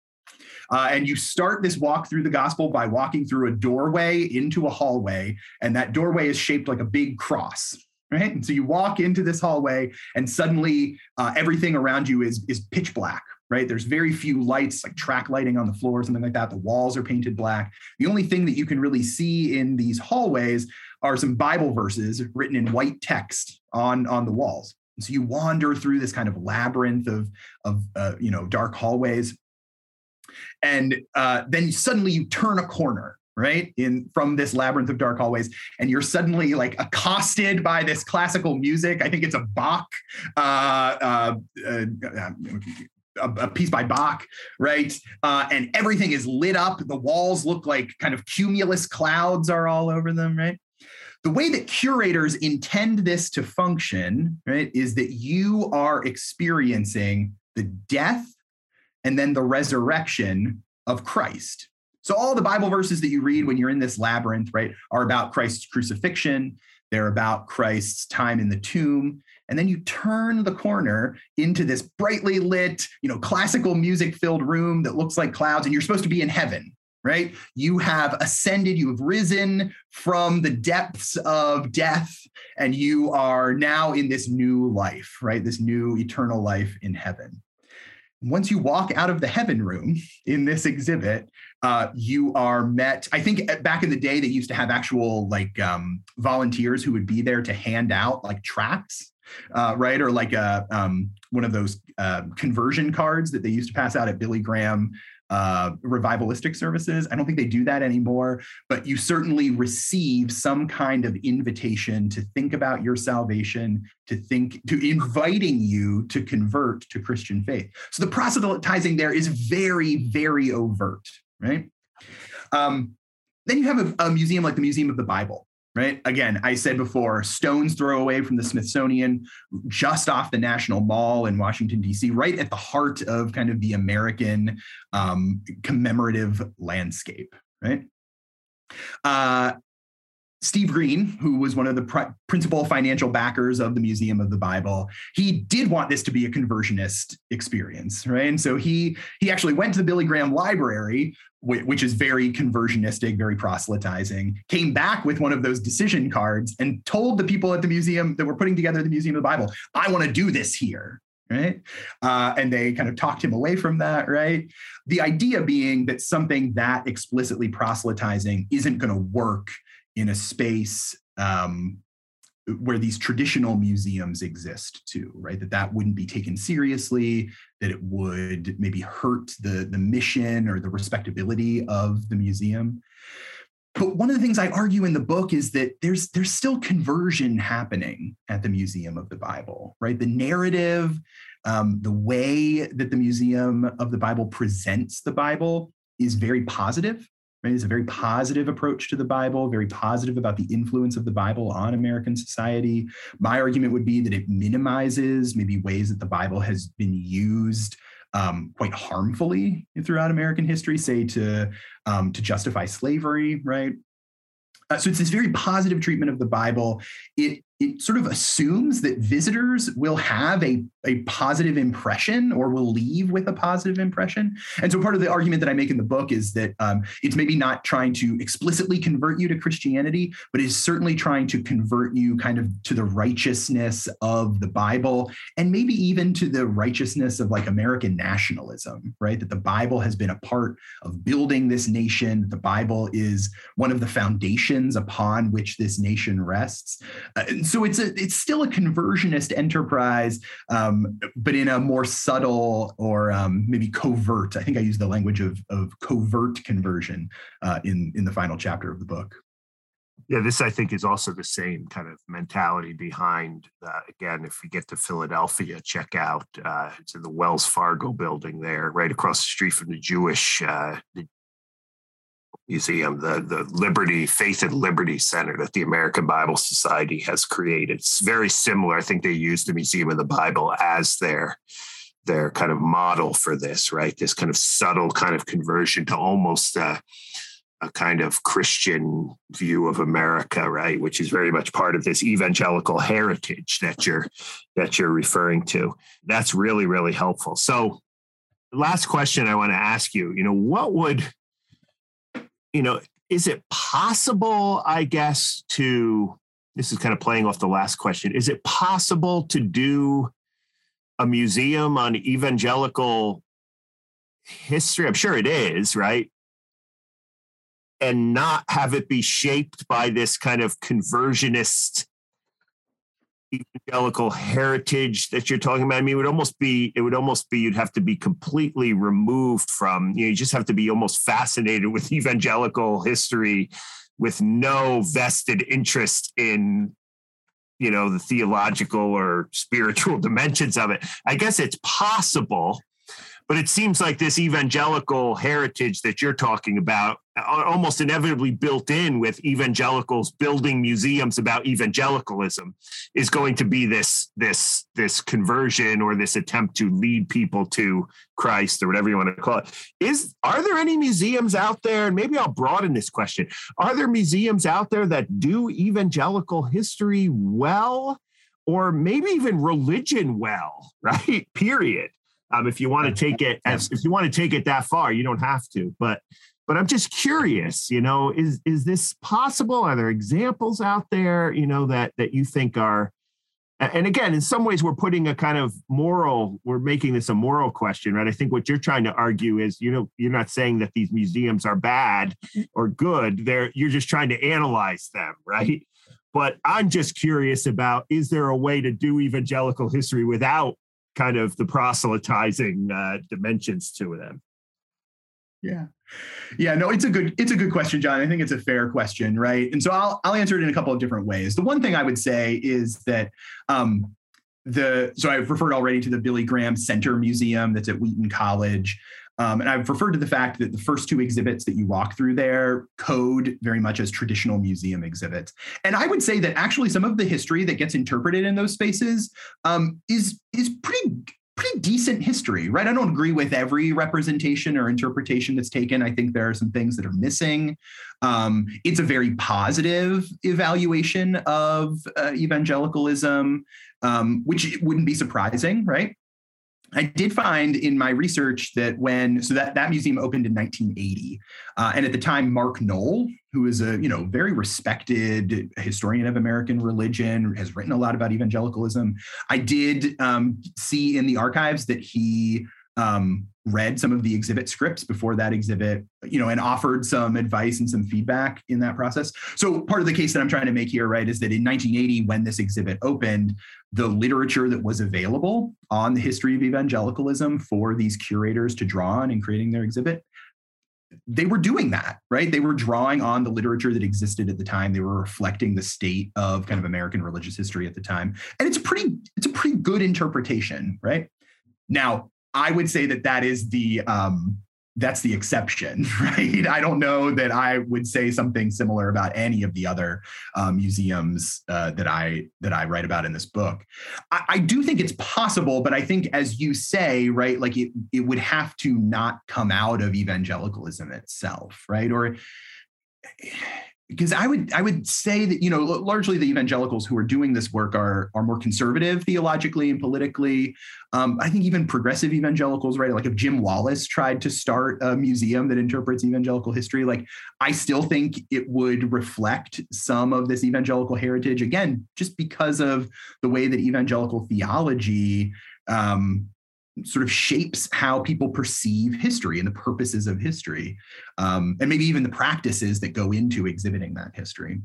Speaker 3: Uh, and you start this walk through the gospel by walking through a doorway into a hallway, and that doorway is shaped like a big cross. Right. And so you walk into this hallway, and suddenly uh, everything around you is, is pitch black, right? There's very few lights, like track lighting on the floor, something like that. The walls are painted black. The only thing that you can really see in these hallways are some Bible verses written in white text on, on the walls. And so you wander through this kind of labyrinth of, of uh, you know, dark hallways. And uh, then suddenly you turn a corner right in from this labyrinth of dark hallways and you're suddenly like accosted by this classical music i think it's a bach uh, uh, uh, a, piece by Bach, right? Uh, and everything is lit up. The walls look like kind of cumulus clouds are all over them, right? The way that curators intend this to function, right, is that you are experiencing the death and then the resurrection of Christ. So all the Bible verses that you read when you're in this labyrinth, right, are about Christ's crucifixion. They're about Christ's time in the tomb. And then you turn the corner into this brightly lit, you know, classical music filled room that looks like clouds, and you're supposed to be in heaven, right? You have ascended, you have risen from the depths of death, and you are now in this new life, right? This new eternal life in heaven once you walk out of the heaven room in this exhibit, uh, you are met. I think uh, back in the day, they used to have actual like um, volunteers who would be there to hand out like tracts, uh, right? Or like a um, one of those uh, conversion cards that they used to pass out at Billy Graham uh, revivalistic services. I don't think they do that anymore, but you certainly receive some kind of invitation to think about your salvation, to think, to inviting you to convert to Christian faith. So the proselytizing there is very, very overt, right? Um, then you have a, a museum like the Museum of the Bible, right? Again, I said before, stone's throw away from the Smithsonian, just off the National Mall in Washington, D.C., right at the heart of kind of the American um, commemorative landscape, right? Uh, Steve Green, who was one of the pr- principal financial backers of the Museum of the Bible, he did want this to be a conversionist experience, right? And so he he actually went to the Billy Graham Library, which is very conversionistic, very proselytizing. Came back with one of those decision cards and told the people at the museum that were putting together the Museum of the Bible, "I want to do this here." right? Uh, and they kind of talked him away from that, right? The idea being that something that explicitly proselytizing isn't going to work in a space um, where these traditional museums exist too right? That that wouldn't be taken seriously that it would maybe hurt the the mission or the respectability of the museum. But one of the things i argue in the book is that there's there's still conversion happening at the museum of the bible right? The narrative um, the way that the museum of the bible presents the bible is very positive Right? It's a very positive approach to the Bible, very positive about the influence of the Bible on American society. My argument would be that it minimizes maybe ways that the Bible has been used um, quite harmfully throughout American history, say to um, to justify slavery, right? Uh, so it's this very positive treatment of the Bible. It it sort of assumes that visitors will have a, a positive impression or will leave with a positive impression. And so part of the argument that I make in the book is that um, it's maybe not trying to explicitly convert you to Christianity, but is certainly trying to convert you kind of to the righteousness of the Bible and maybe even to the righteousness of like American nationalism, right? That the Bible has been a part of building this nation. The Bible is one of the foundations upon which this nation rests. Uh, so it's a it's still a conversionist enterprise, um, but in a more subtle or um, maybe covert. I think I use the language of of covert conversion uh, in in the final chapter of the book.
Speaker 2: Yeah, this I think is also the same kind of mentality behind. Uh, again, if we get to Philadelphia, check out uh, it's in the Wells Fargo building there, right across the street from the Jewish uh, the Museum, the, the Liberty, Faith and Liberty Center that the American Bible Society has created. It's very similar. I think they use the Museum of the Bible as their their kind of model for this, right? This kind of subtle kind of conversion to almost a, a kind of Christian view of America, right? Which is very much part of this evangelical heritage that you're that you're referring to. That's really, really helpful. So last question I want to ask you, you know, what would you know, is it possible, I guess, to this is kind of playing off the last question. Is it possible to do a museum on evangelical history? I'm sure it is, right? And not have it be shaped by this kind of conversionist evangelical heritage that you're talking about? I mean, it would almost be it would almost be you'd have to be completely removed from you know you just have to be almost fascinated with evangelical history with no vested interest in you know the theological or spiritual dimensions of it. I guess it's possible but it seems like this evangelical heritage that you're talking about uh, almost inevitably built in with evangelicals building museums about evangelicalism is going to be this this this conversion or this attempt to lead people to Christ or whatever you want to call it. Is are there any museums out there and maybe I'll broaden this question are there museums out there that do evangelical history well or maybe even religion well right period um, if you want to take it as if you want to take it that far, you don't have to. But but I'm just curious, you know, is is this possible? Are there examples out there, you know, that that you think are and again, in some ways, we're putting a kind of moral, we're making this a moral question, right? I think what you're trying to argue is, you know, you're not saying that these museums are bad or good. They're you're just trying to analyze them, right? But I'm just curious about is there a way to do evangelical history without kind of the proselytizing uh, dimensions to them.
Speaker 3: Yeah. Yeah, no, it's a good it's a good question, John. I think it's a fair question, right? And so I'll I'll answer it in a couple of different ways. The one thing I would say is that um, the so I've referred already to the Billy Graham Center Museum that's at Wheaton College. Um, and I've referred to the fact that the first two exhibits that you walk through there code very much as traditional museum exhibits. And I would say that actually some of the history that gets interpreted in those spaces um, is is pretty pretty decent history, right? I don't agree with every representation or interpretation that's taken. I think there are some things that are missing. Um, it's a very positive evaluation of uh, evangelicalism, um, which wouldn't be surprising, right? I did find in my research that when so that that museum opened in 1980, uh, and at the time Mark Noll, who is a you know very respected historian of American religion, has written a lot about evangelicalism. I did um, see in the archives that he um, read some of the exhibit scripts before that exhibit, you know, and offered some advice and some feedback in that process. So part of the case that I'm trying to make here, right, is that in 1980, when this exhibit opened, the literature that was available on the history of evangelicalism for these curators to draw on in creating their exhibit they were doing that right? They were drawing on the literature that existed at the time. They were reflecting the state of kind of american religious history at the time. And it's pretty it's a pretty good interpretation right? Now I would say that that is the um, that's the exception, right? I don't know that I would say something similar about any of the other uh, museums uh, that I that I write about in this book. I, I, do think it's possible, but I think, as you say, right, like it it would have to not come out of evangelicalism itself, right? Or because I would I would say that you know largely the evangelicals who are doing this work are are more conservative theologically and politically. Um, I think even progressive evangelicals, right? Like if Jim Wallis tried to start a museum that interprets evangelical history, like I still think it would reflect some of this evangelical heritage. Again, just because of the way that evangelical theology um, sort of shapes how people perceive history and the purposes of history, um, and maybe even the practices that go into exhibiting that history.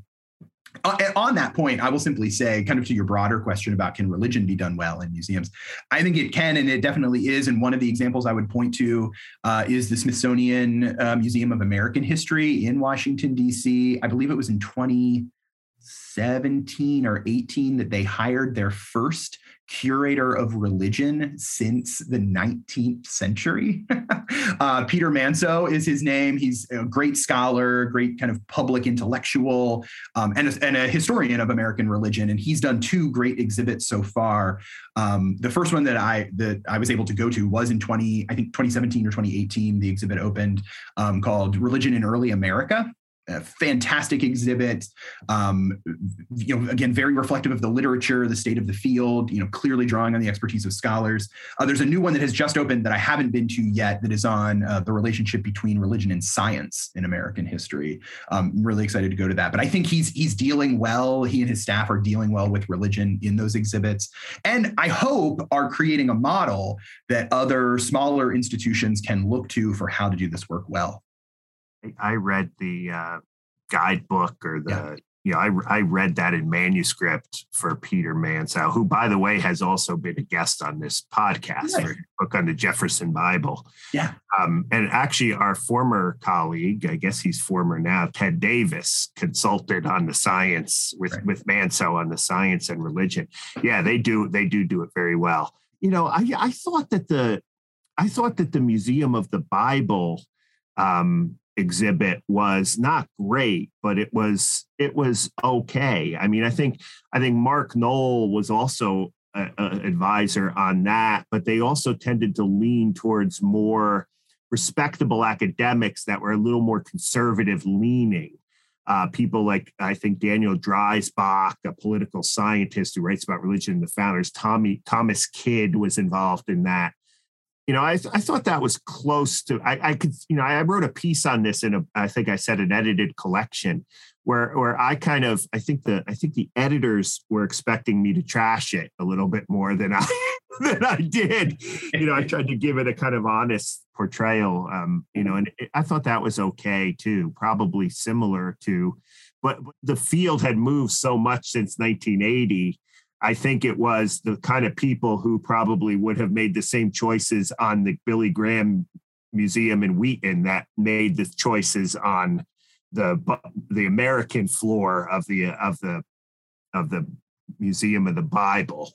Speaker 3: Uh, on that point, I will simply say, kind of to your broader question about can religion be done well in museums, I think it can, and it definitely is. And one of the examples I would point to uh, is the Smithsonian uh, Museum of American History in Washington, D.C. I believe it was in 2017 or 18 that they hired their first curator of religion since the 19th century. uh, Peter Manseau is his name. He's a great scholar, great kind of public intellectual, um, and, a, and, a, historian of American religion. And he's done two great exhibits so far. Um, the first one that I that I was able to go to was in 20, I think 2017 or 2018. The exhibit opened um, called "Religion in Early America." A fantastic exhibit. Um, you know, again, very reflective of the literature, the state of the field. You know, clearly drawing on the expertise of scholars. Uh, there's a new one that has just opened that I haven't been to yet. That is on uh, the relationship between religion and science in American history. Um, I'm really excited to go to that. But I think he's he's dealing well. He and his staff are dealing well with religion in those exhibits, and I hope are creating a model that other smaller institutions can look to for how to do this work well.
Speaker 2: I read the uh, guidebook or the yeah. you know, I, I read that in manuscript for Peter Manseau, who, by the way, has also been a guest on this podcast for book on the Jefferson Bible.
Speaker 3: Yeah.
Speaker 2: Um, and actually, our former colleague, I guess he's former now, Ted Davis, consulted on the science with right. with Manseau on the science and religion. Yeah, they do they do do it very well. You know, I I thought that the I thought that the Museum of the Bible um, exhibit was not great, but it was it was okay. I mean, I think I think Mark Noll was also an advisor on that, but they also tended to lean towards more respectable academics that were a little more conservative leaning. Uh, people like I think Daniel Dreisbach, a political scientist who writes about religion and the founders. Tommy Thomas Kidd was involved in that you know, I, I thought that was close to. I, I could, you know, I wrote a piece on this in a, I think I said an edited collection, where where I kind of, I think the, I think the editors were expecting me to trash it a little bit more than I than I did. You know, I tried to give it a kind of honest portrayal. Um, you know, and it, I thought that was okay too. Probably similar to, but the field had moved so much since 1980 I think it was the kind of people who probably would have made the same choices on the Billy Graham Museum in Wheaton that made the choices on the the American floor of the of the of the Museum of the Bible.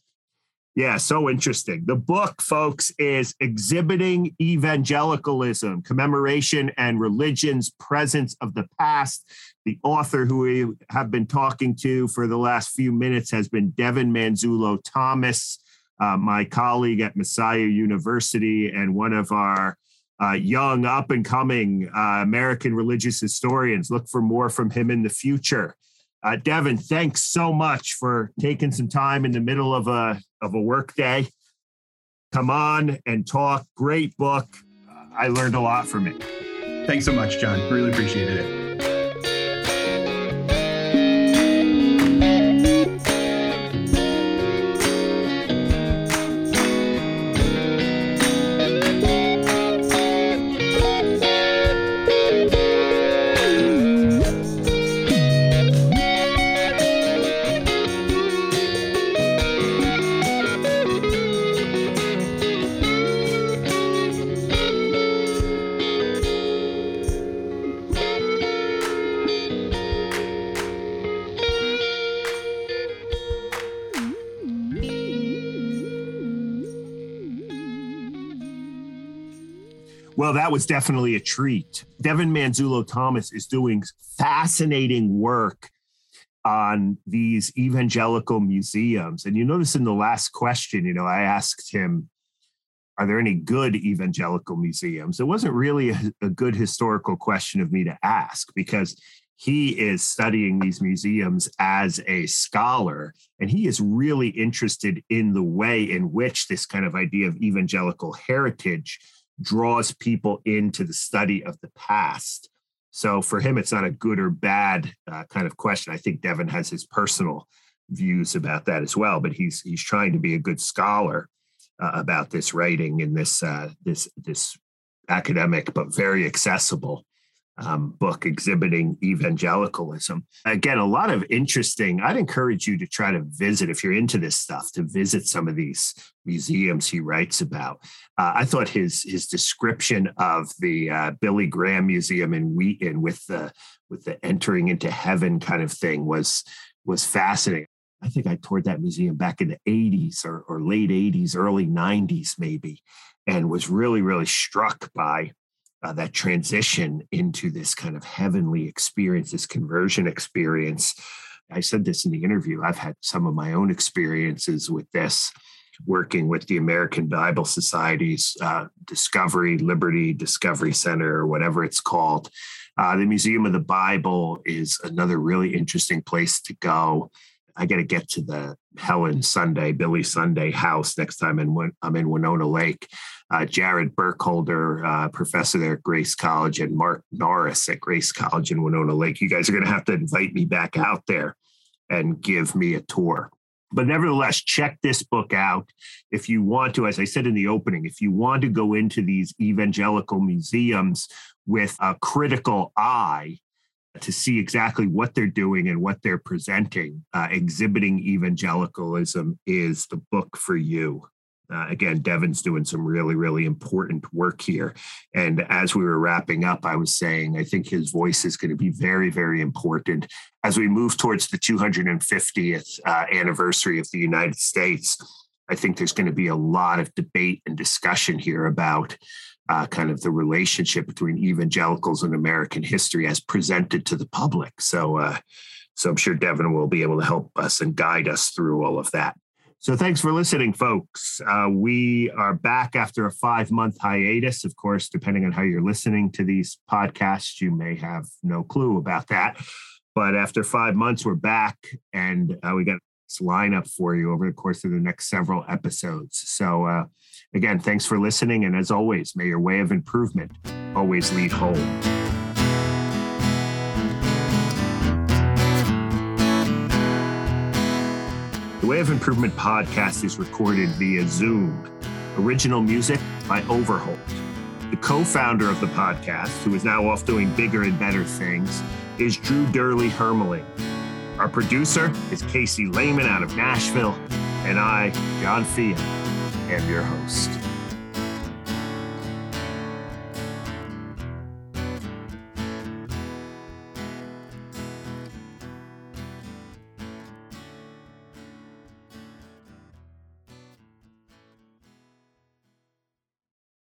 Speaker 2: Yeah, so interesting. The book, folks, is Exhibiting Evangelicalism Commemoration and Religion's Presence of the Past. The author who we have been talking to for the last few minutes has been Devin Manzullo Thomas, uh, my colleague at Messiah University, and one of our uh, young, up and coming uh, American religious historians. Look for more from him in the future. Uh, Devin, thanks so much for taking some time in the middle of a of a work day. Come on and talk. Great book. I learned a lot from it.
Speaker 3: Thanks so much, John. Really appreciated it.
Speaker 2: Well, that was definitely a treat. Devin Manzullo Thomas is doing fascinating work on these evangelical museums. And you notice in the last question, you know, I asked him, are there any good evangelical museums? It wasn't really a, a good historical question of me to ask because he is studying these museums as a scholar and he is really interested in the way in which this kind of idea of evangelical heritage draws people into the study of the past. So for him, it's not a good or bad uh, kind of question. I think Devin has his personal views about that as well, but he's he's trying to be a good scholar uh, about this writing in this uh, this this academic but very accessible um, book exhibiting evangelicalism. Again, a lot of interesting. I'd encourage you to try to visit if you're into this stuff to visit some of these museums he writes about. Uh, I thought his his description of the uh, Billy Graham Museum in Wheaton with the with the entering into heaven kind of thing was was fascinating. I think I toured that museum back in the 80s or, or late 80s, early 90s, maybe, and was really, really struck by uh, that transition into this kind of heavenly experience, this conversion experience. I said this in the interview. I've had some of my own experiences with this, working with the American Bible Society's uh, Discovery, Liberty Discovery Center, or whatever it's called. Uh, the Museum of the Bible is another really interesting place to go. I got to get to the Helen Sunday, Billy Sunday house next time in, I'm in Winona Lake uh, Jared Burkholder, uh, professor there at Grace College, and Mark Norris at Grace College in Winona Lake. You guys are going to have to invite me back out there and give me a tour. But nevertheless, check this book out if you want to. As I said in the opening, if you want to go into these evangelical museums with a critical eye, to see exactly what they're doing and what they're presenting, uh, exhibiting evangelicalism is the book for you. Uh, again, Devin's doing some really, really important work here. And as we were wrapping up, I was saying, I think his voice is going to be very, very important as we move towards the 250th uh, anniversary of the United States. I think there's going to be a lot of debate and discussion here about uh, kind of the relationship between evangelicals and American history as presented to the public. So, uh, so I'm sure Devin will be able to help us and guide us through all of that. So thanks for listening, folks. Uh, we are back after a five month hiatus. Of course, depending on how you're listening to these podcasts, you may have no clue about that. But after five months, we're back and uh, we got this lineup for you over the course of the next several episodes. So, uh, again, thanks for listening. And as always, may your way of improvement always lead home. The Way of Improvement podcast is recorded via Zoom. Original music by Overholt. The co founder of the podcast, who is now off doing bigger and better things, is Drew Dyrli Hermeling. Our producer is Casey Lehman out of Nashville, and I, John Fea, am your host.